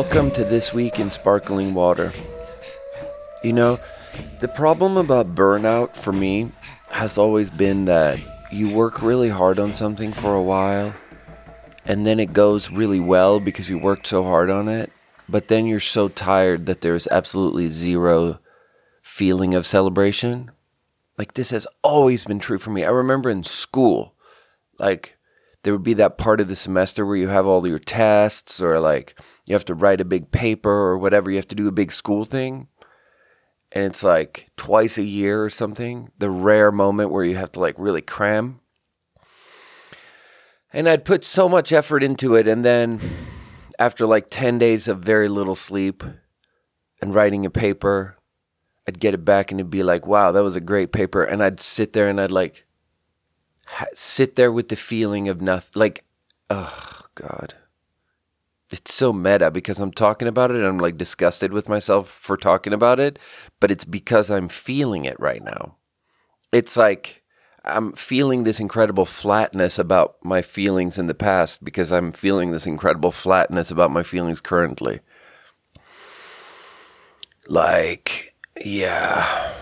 Welcome to This Week in Sparkling Water. You know, the problem about burnout for me has always been that you work really hard on something for a while and then it goes really well because you worked so hard on it, but then you're so tired that there's absolutely zero feeling of celebration. Like this has always been true for me. I remember in school, like there would be that part of the semester where you have all your tests or like you have to write a big paper or whatever, you have to do a big school thing. And it's like twice a year or something, the rare moment where you have to like really cram. And I'd put so much effort into it. And then after like 10 days of very little sleep and writing a paper, I'd get it back and it'd be like, wow, that was a great paper. And I'd sit there and I'd like sit there with the feeling of nothing. Like, oh, God. It's so meta because I'm talking about it and I'm like disgusted with myself for talking about it, but it's because I'm feeling it right now. It's like I'm feeling this incredible flatness about my feelings in the past because I'm feeling this incredible flatness about my feelings currently. Like, yeah.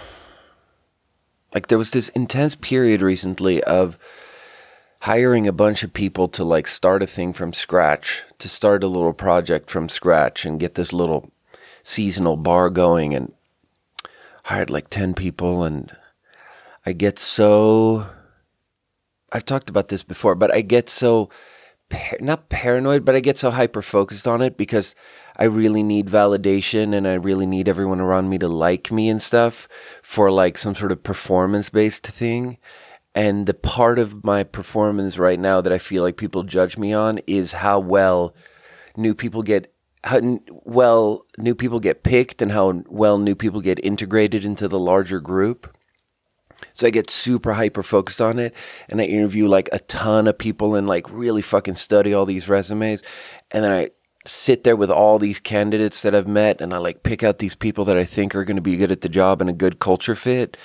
Like there was this intense period recently of hiring a bunch of people to like start a thing from scratch, to start a little project from scratch and get this little seasonal bar going and hired like 10 people. And I get so I've talked about this before, but I get so not paranoid, but I get so hyper focused on it because I really need validation and I really need everyone around me to like me and stuff for like some sort of performance based thing. And the part of my performance right now that I feel like people judge me on is how well new people get how well new people get picked and how well new people get integrated into the larger group. So I get super hyper focused on it and I interview like a ton of people and like really fucking study all these resumes. And then I sit there with all these candidates that I've met and I like pick out these people that I think are going to be good at the job and a good culture fit.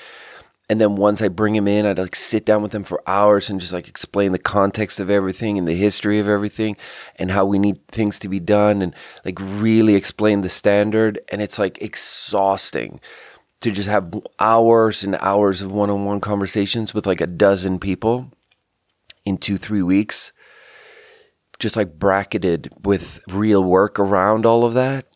And then once I bring them in, I'd like sit down with them for hours and just like explain the context of everything and the history of everything and how we need things to be done and like really explain the standard. And it's like exhausting to just have hours and hours of one-on-one conversations with like a dozen people in two three weeks just like bracketed with real work around all of that?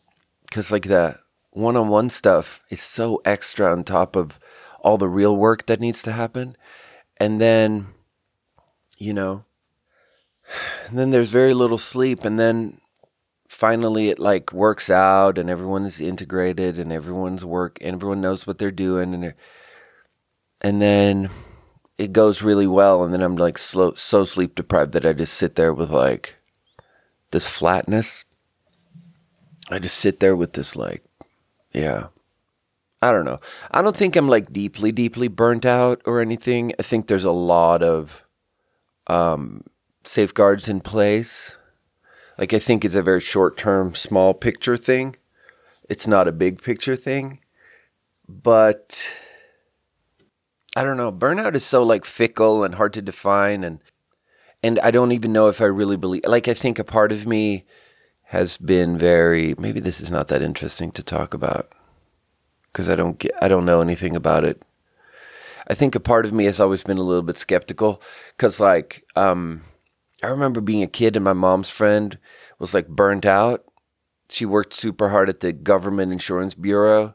Because like the one-on-one stuff is so extra on top of all the real work that needs to happen. And then you know then there's very little sleep and then finally it like works out and everyone's integrated and everyone's work and everyone knows what they're doing and and then it goes really well and then I'm like slow, so sleep deprived that I just sit there with like this flatness. I just sit there with this like yeah. I don't know. I don't think I'm like deeply deeply burnt out or anything. I think there's a lot of um safeguards in place like I think it's a very short term, small picture thing. It's not a big picture thing. But I don't know. Burnout is so like fickle and hard to define and and I don't even know if I really believe like I think a part of me has been very maybe this is not that interesting to talk about because I don't get I don't know anything about it. I think a part of me has always been a little bit skeptical cuz like um I remember being a kid and my mom's friend was like burnt out. She worked super hard at the government insurance bureau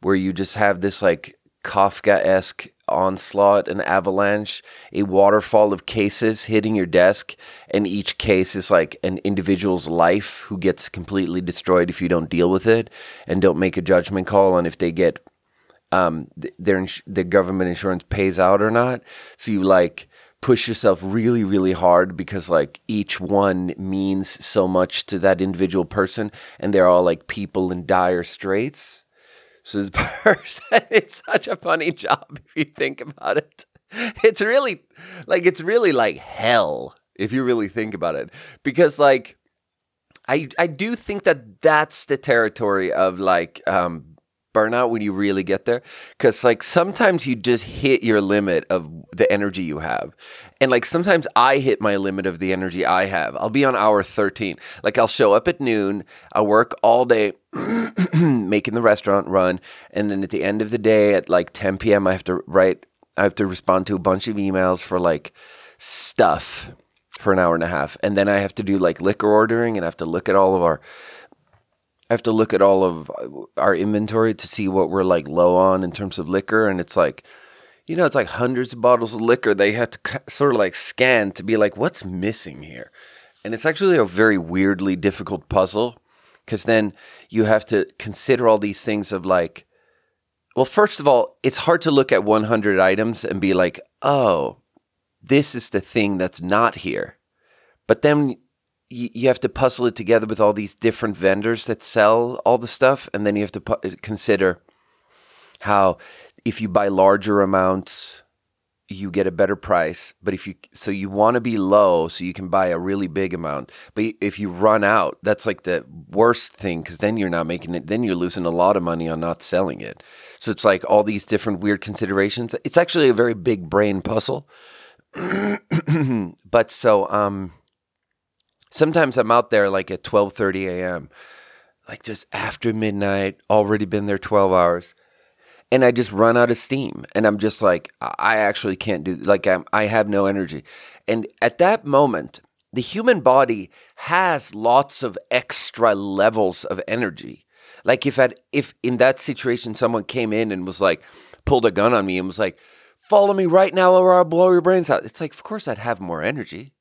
where you just have this like Kafka esque onslaught, an avalanche, a waterfall of cases hitting your desk. And each case is like an individual's life who gets completely destroyed if you don't deal with it and don't make a judgment call on if they get um, their, their government insurance pays out or not. So you like push yourself really, really hard because like each one means so much to that individual person and they're all like people in dire straits. This person, it's such a funny job if you think about it. It's really like, it's really like hell if you really think about it. Because like, I, I do think that that's the territory of like um, burnout when you really get there? Because like sometimes you just hit your limit of the energy you have. And like sometimes i hit my limit of the energy i have. I'll be on hour 13 like i'll show up at noon i'll work all day making the restaurant run and then at the end of the day at like 10 p.m i have to write i have to respond to a bunch of emails for like stuff for an hour and a half. And then i have to do like liquor ordering and i have to look at all of our I have to look at all of uh, our inventory to see what we're like low on in terms of liquor, and it's like, you know, it's like hundreds of bottles of liquor they have to sort of like scan to be like, what's missing here, and it's actually a very weirdly difficult puzzle because then you have to consider all these things of like, well, first of all, it's hard to look at 100 items and be like, oh, this is the thing that's not here, but then you, you have to puzzle it together with all these different vendors that sell all the stuff, and then you have to pu- consider how if you buy larger amounts, you get a better price. But if you so you want to be low, so you can buy a really big amount. But if you run out, that's like the worst thing because then you're not making it. Then you're losing a lot of money on not selling it. So it's like all these different weird considerations. It's actually a very big brain puzzle. but so um Sometimes I'm out there like at 12:30 a.m. like just after midnight, already been there 12 hours. And I just run out of steam and I'm just like I actually can't do like I'm, I have no energy. And at that moment, the human body has lots of extra levels of energy. Like if at if in that situation someone came in and was like pulled a gun on me and was like, "Follow me right now, or I'll blow your brains out." It's like, of course I'd have more energy.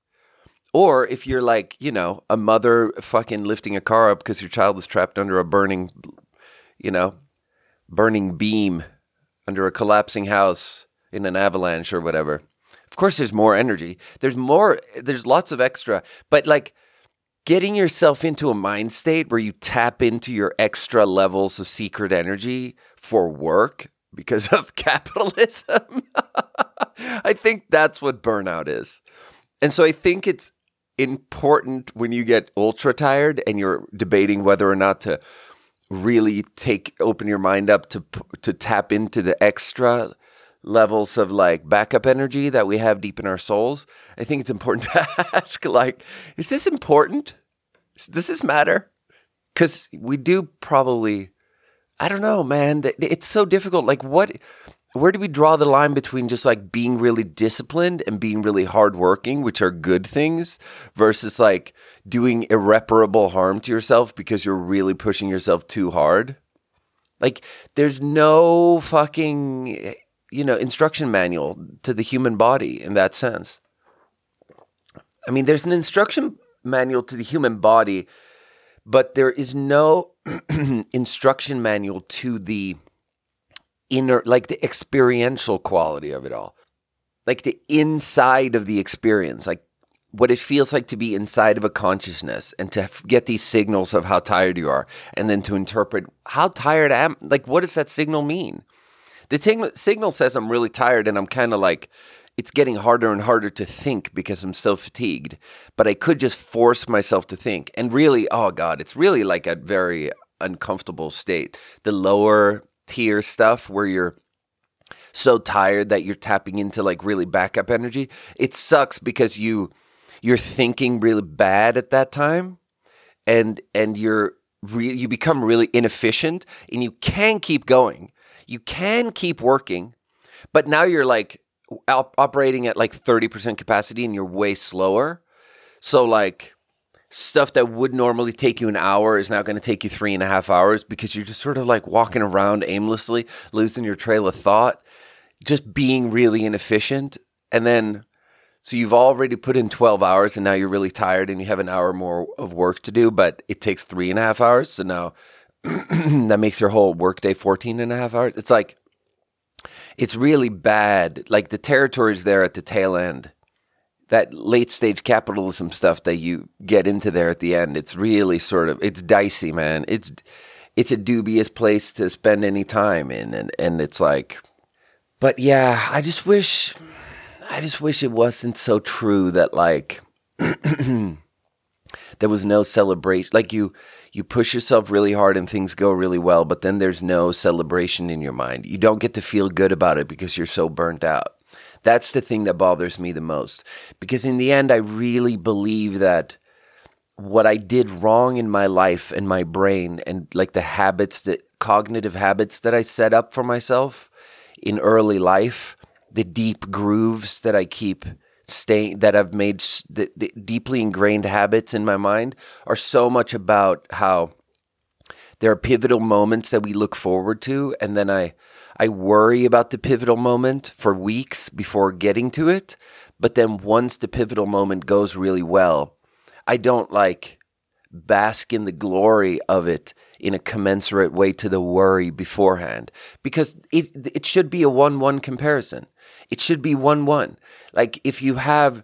Or if you're like, you know, a mother fucking lifting a car up because your child is trapped under a burning, you know, burning beam under a collapsing house in an avalanche or whatever. Of course, there's more energy. There's more, there's lots of extra, but like getting yourself into a mind state where you tap into your extra levels of secret energy for work because of capitalism. I think that's what burnout is. And so I think it's important when you get ultra tired and you're debating whether or not to really take open your mind up to to tap into the extra levels of like backup energy that we have deep in our souls i think it's important to ask like is this important? Does this matter? Cuz we do probably i don't know man it's so difficult. Like what where do we draw the line between just like being really disciplined and being really hardworking, which are good things, versus like doing irreparable harm to yourself because you're really pushing yourself too hard? Like, there's no fucking, you know, instruction manual to the human body in that sense. I mean, there's an instruction manual to the human body, but there is no instruction manual to the inner, like the experiential quality of it all, like the inside of the experience, like what it feels like to be inside of a consciousness and to get these signals of how tired you are and then to interpret how tired I am. Like, what does that signal mean? The ting- signal says I'm really tired and I'm kind of like, it's getting harder and harder to think because I'm so fatigued. But I could just force myself to think. And really, oh God, it's really like a very uncomfortable state. The lower tier stuff where you're so tired that you're tapping into like really backup energy. It sucks because you you're thinking really bad at that time and and you're re- you become really inefficient and you can keep going. You can keep working, but now you're like op- operating at like 30% capacity and you're way slower. So like stuff that would normally take you an hour is now going to take you three and a half hours because you're just sort of like walking around aimlessly, losing your trail of thought, just being really inefficient. And then, so you've already put in 12 hours and now you're really tired and you have an hour more of work to do, but it takes three and a half hours. So now that makes your whole workday 14 and a half hours. It's like, it's really bad. Like the territory's there at the tail end that late stage capitalism stuff that you get into there at the end it's really sort of it's dicey man it's it's a dubious place to spend any time in and and it's like but yeah i just wish i just wish it wasn't so true that like there was no celebration like you you push yourself really hard and things go really well, but then there's no celebration in your mind. You don't get to feel good about it because you're so burnt out. That's the thing that bothers me the most. Because in the end, I really believe that what I did wrong in my life and my brain and like the habits that cognitive habits that I set up for myself in early life, the deep grooves that I keep staying that I've made the, the deeply ingrained habits in my mind are so much about how there are pivotal moments that we look forward to and then I I worry about the pivotal moment for weeks before getting to it, but then once the pivotal moment goes really well, I don't like bask in the glory of it in a commensurate way to the worry beforehand because it it should be a 1-1 comparison. It should be 1-1. Like if you have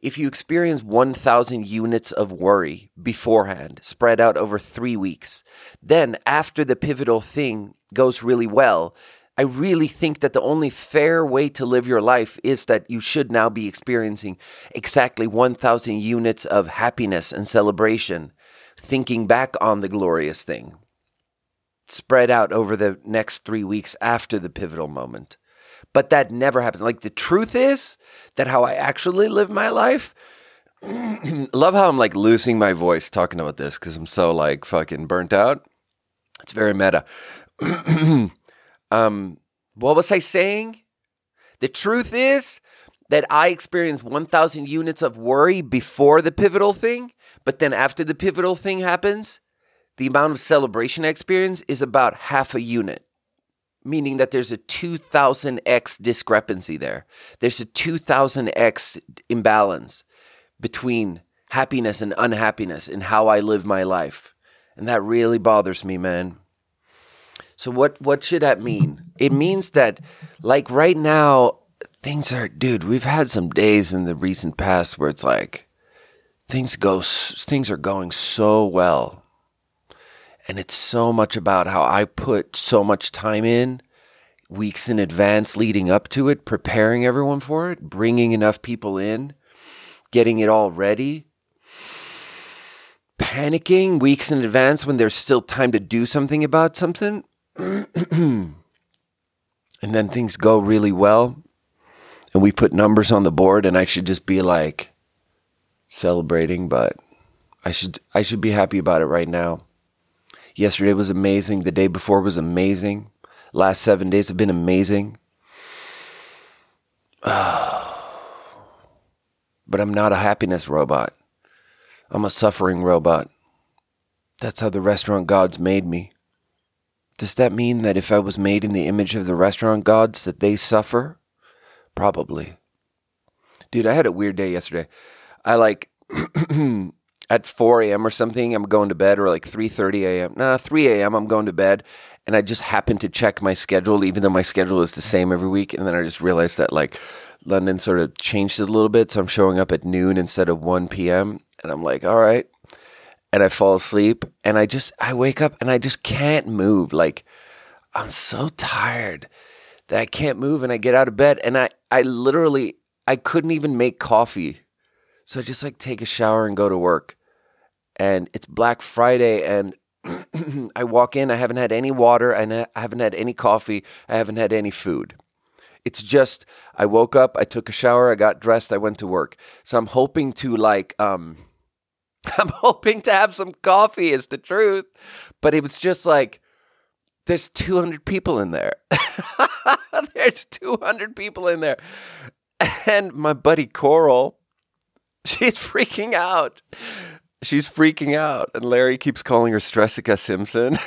if you experience 1000 units of worry beforehand spread out over 3 weeks, then after the pivotal thing goes really well, I really think that the only fair way to live your life is that you should now be experiencing exactly 1,000 units of happiness and celebration, thinking back on the glorious thing, spread out over the next three weeks after the pivotal moment. But that never happens. Like the truth is that how I actually live my life. love how I'm like losing my voice talking about this because I'm so like fucking burnt out. It's very meta. Um, what was I saying? The truth is that I experienced 1,000 units of worry before the pivotal thing, but then after the pivotal thing happens, the amount of celebration I experience is about half a unit, meaning that there's a 2,000x discrepancy there. There's a 2,000x imbalance between happiness and unhappiness in how I live my life. And that really bothers me, man. So what what should that mean? It means that like right now things are dude, we've had some days in the recent past where it's like things go things are going so well. And it's so much about how I put so much time in weeks in advance leading up to it, preparing everyone for it, bringing enough people in, getting it all ready panicking weeks in advance when there's still time to do something about something and then things go really well and we put numbers on the board and I should just be like celebrating, but I should I should be happy about it right now. Yesterday was amazing, the day before was amazing. Last 7 days have been amazing. but I'm not a happiness robot. I'm a suffering robot. That's how the restaurant gods made me. Does that mean that if I was made in the image of the restaurant gods that they suffer? Probably. Dude, I had a weird day yesterday. I like at 4 a.m. or something, I'm going to bed, or like 3:30 a.m. Nah, 3 a.m. I'm going to bed, and I just happened to check my schedule, even though my schedule is the same every week, and then I just realized that like London sort of changed it a little bit, so I'm showing up at noon instead of 1 p.m. And I'm like, all right, and I fall asleep and I just I wake up and I just can't move. Like I'm so tired that I can't move and I get out of bed and I I literally I couldn't even make coffee. So I just like take a shower and go to work. And it's Black Friday and I walk in, I haven't had any water, and I haven't had any coffee, I haven't had any food. It's just I woke up, I took a shower, I got dressed, I went to work. So I'm hoping to like um I'm hoping to have some coffee, is the truth. But it was just like, there's 200 people in there. there's 200 people in there. And my buddy Coral, she's freaking out. She's freaking out. And Larry keeps calling her Stressica Simpson.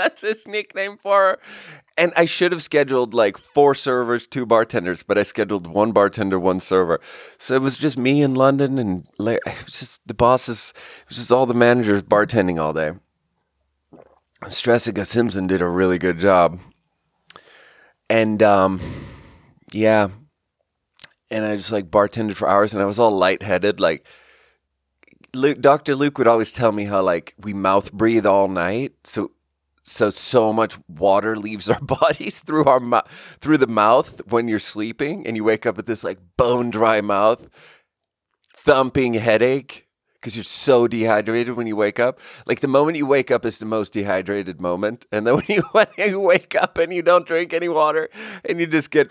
That's his nickname for her and I should have scheduled like four servers, two bartenders, but I scheduled one bartender, one server. So it was just me in London, and it was just the bosses. It was just all the managers bartending all day. Stressica Simpson did a really good job, and um, yeah, and I just like bartended for hours, and I was all lightheaded, like. Luke, Dr. Luke would always tell me how like we mouth breathe all night. So so so much water leaves our bodies through our mouth through the mouth when you're sleeping and you wake up with this like bone dry mouth thumping headache because you're so dehydrated when you wake up. Like the moment you wake up is the most dehydrated moment, and then when you when you wake up and you don't drink any water and you just get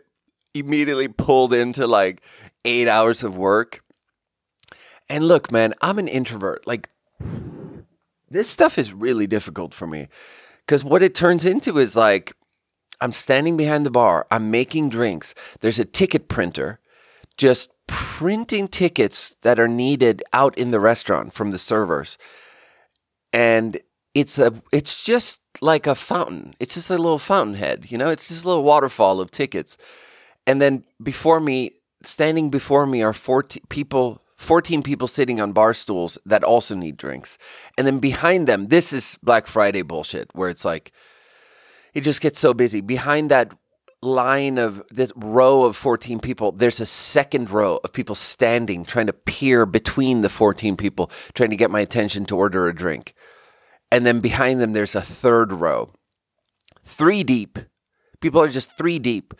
immediately pulled into like eight hours of work. And look, man, I'm an introvert. Like this stuff is really difficult for me because what it turns into is like I'm standing behind the bar, I'm making drinks. There's a ticket printer just printing tickets that are needed out in the restaurant from the servers. And it's a it's just like a fountain. It's just a little fountainhead, you know? It's just a little waterfall of tickets. And then before me, standing before me are 14 people 14 people sitting on bar stools that also need drinks. And then behind them, this is Black Friday bullshit where it's like it just gets so busy. Behind that line of this row of 14 people, there's a second row of people standing, trying to peer between the 14 people, trying to get my attention to order a drink. And then behind them, there's a third row. Three deep. People are just three deep.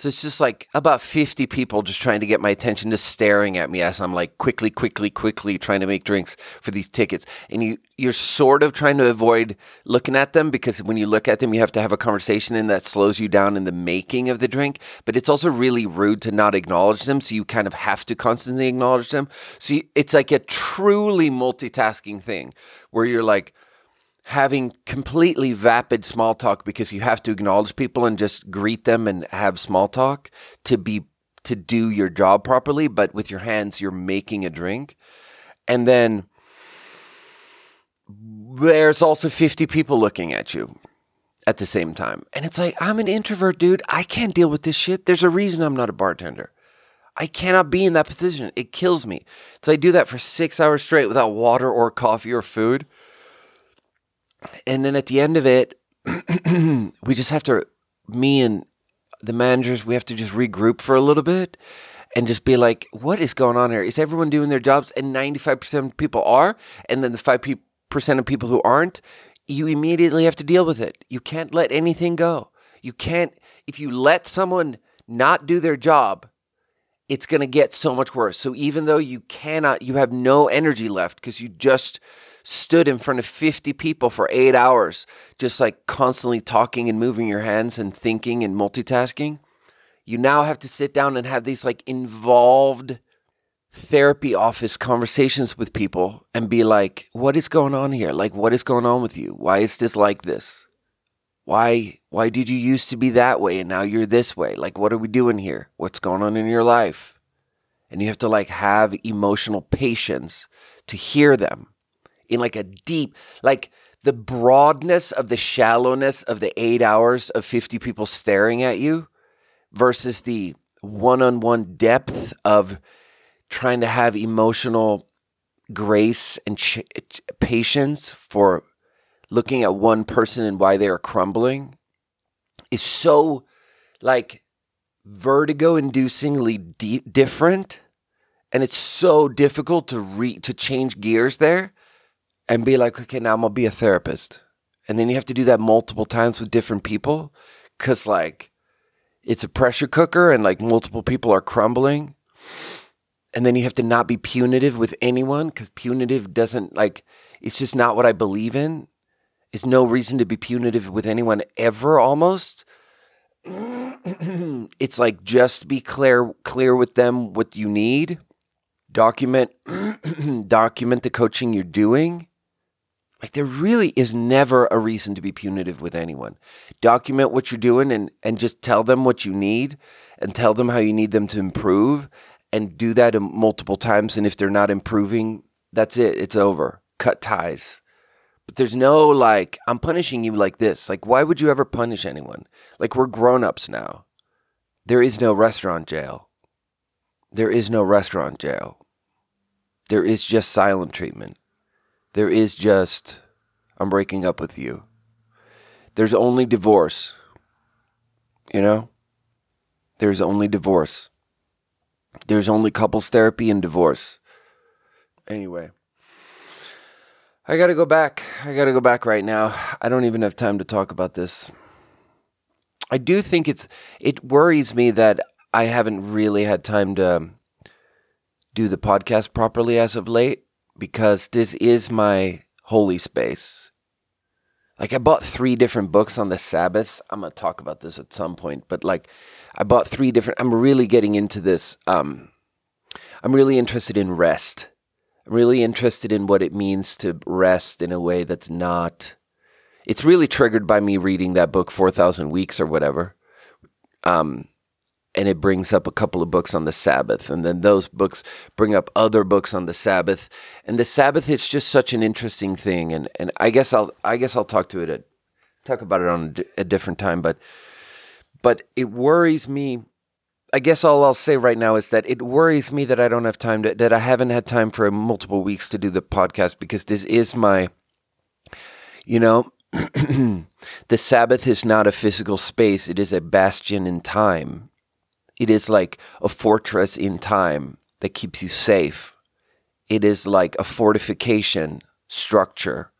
So it's just like about 50 people just trying to get my attention, just staring at me as I'm like quickly, quickly, quickly trying to make drinks for these tickets. And you, you're sort of trying to avoid looking at them because when you look at them, you have to have a conversation and that slows you down in the making of the drink. But it's also really rude to not acknowledge them. So you kind of have to constantly acknowledge them. So you, it's like a truly multitasking thing where you're like, having completely vapid small talk because you have to acknowledge people and just greet them and have small talk to be to do your job properly but with your hands you're making a drink. And then there's also 50 people looking at you at the same time. And it's like I'm an introvert dude. I can't deal with this shit. There's a reason I'm not a bartender. I cannot be in that position. It kills me. So I do that for 6 hours straight without water or coffee or food and then at the end of it, we just have to, me and the managers, we have to just regroup for a little bit and just be like, what is going on here? Is everyone doing their jobs? And 95% of people are. And then the 5% of people who aren't, you immediately have to deal with it. You can't let anything go. You can't, if you let someone not do their job, it's going to get so much worse. So even though you cannot, you have no energy left because you just stood in front of 50 people for eight hours, just like constantly talking and moving your hands and thinking and multitasking. You now have to sit down and have these like involved therapy office conversations with people and be like, what is going on here? Like, what is going on with you? Why is this like this? Why why did you used to be that way and now you're this way? Like what are we doing here? What's going on in your life? And you have to like have emotional patience to hear them in like a deep, like the broadness of the shallowness of the eight hours of 50 people staring at you versus the one on one depth of trying to have emotional grace and ch- patience for looking at one person and why they are crumbling is so like vertigo inducingly different. And it's so difficult to re to change gears there and be like, okay, now I'm gonna be a therapist. And then you have to do that multiple times with different people because, like, it's a pressure cooker and like multiple people are crumbling. And then you have to not be punitive with anyone because punitive doesn't like, it's just not what I believe in. It's no reason to be punitive with anyone ever almost. it's like just be clear clear with them what you need. Document document the coaching you're doing like there really is never a reason to be punitive with anyone. Document what you're doing and, and just tell them what you need and tell them how you need them to improve and do that multiple times. And if they're not improving, that's it. It's over. Cut ties. But there's no like, I'm punishing you like this. Like, why would you ever punish anyone? Like, we're grown ups now. There is no restaurant jail. There is no restaurant jail. There is just silent treatment. There is just, I'm breaking up with you. There's only divorce. You know? There's only divorce. There's only couples therapy and divorce. Anyway. I gotta go back. I gotta go back right now. I don't even have time to talk about this. I do think it's, it worries me that I haven't really had time to do the podcast properly as of late because this is my holy space. Like I bought three different books on the Sabbath. I'm gonna talk about this at some point, but like I bought three different. I'm really getting into this. Um, I'm really interested in rest. I'm really interested in what it means to rest in a way that's not. It's really triggered by me reading that book, Four Thousand Weeks or whatever. Um, and it brings up a couple of books on the Sabbath, and then those books bring up other books on the Sabbath. And the Sabbath, it's just such an interesting thing, and and I guess I'll I guess I'll talk to it at talk about it on a different time, but but it worries me. I guess all I'll say right now is that it worries me that I don't have time to, that I haven't had time for multiple weeks to do the podcast because this is my, you know, the Sabbath is not a physical space. It is a bastion in time. It is like a fortress in time that keeps you safe. It is like a fortification structure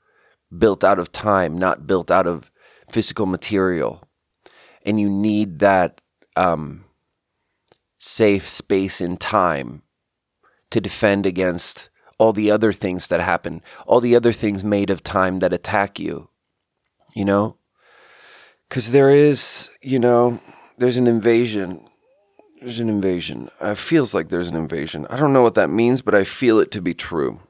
built out of time, not built out of physical material. And you need that um, safe space in time to defend against all the other things that happen, all the other things made of time that attack you. You know? Because there is, you know, there's an invasion there's an invasion. It feels like there's an invasion. I don't know what that means, but I feel it to be true.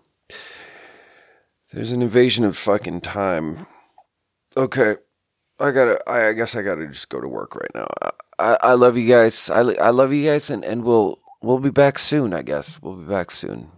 There's an invasion of fucking time. Okay. I gotta, I, guess I gotta just go to work right now. I, I love you guys. I, I love you guys, and, and we'll, we'll be back soon, I guess. We'll be back soon.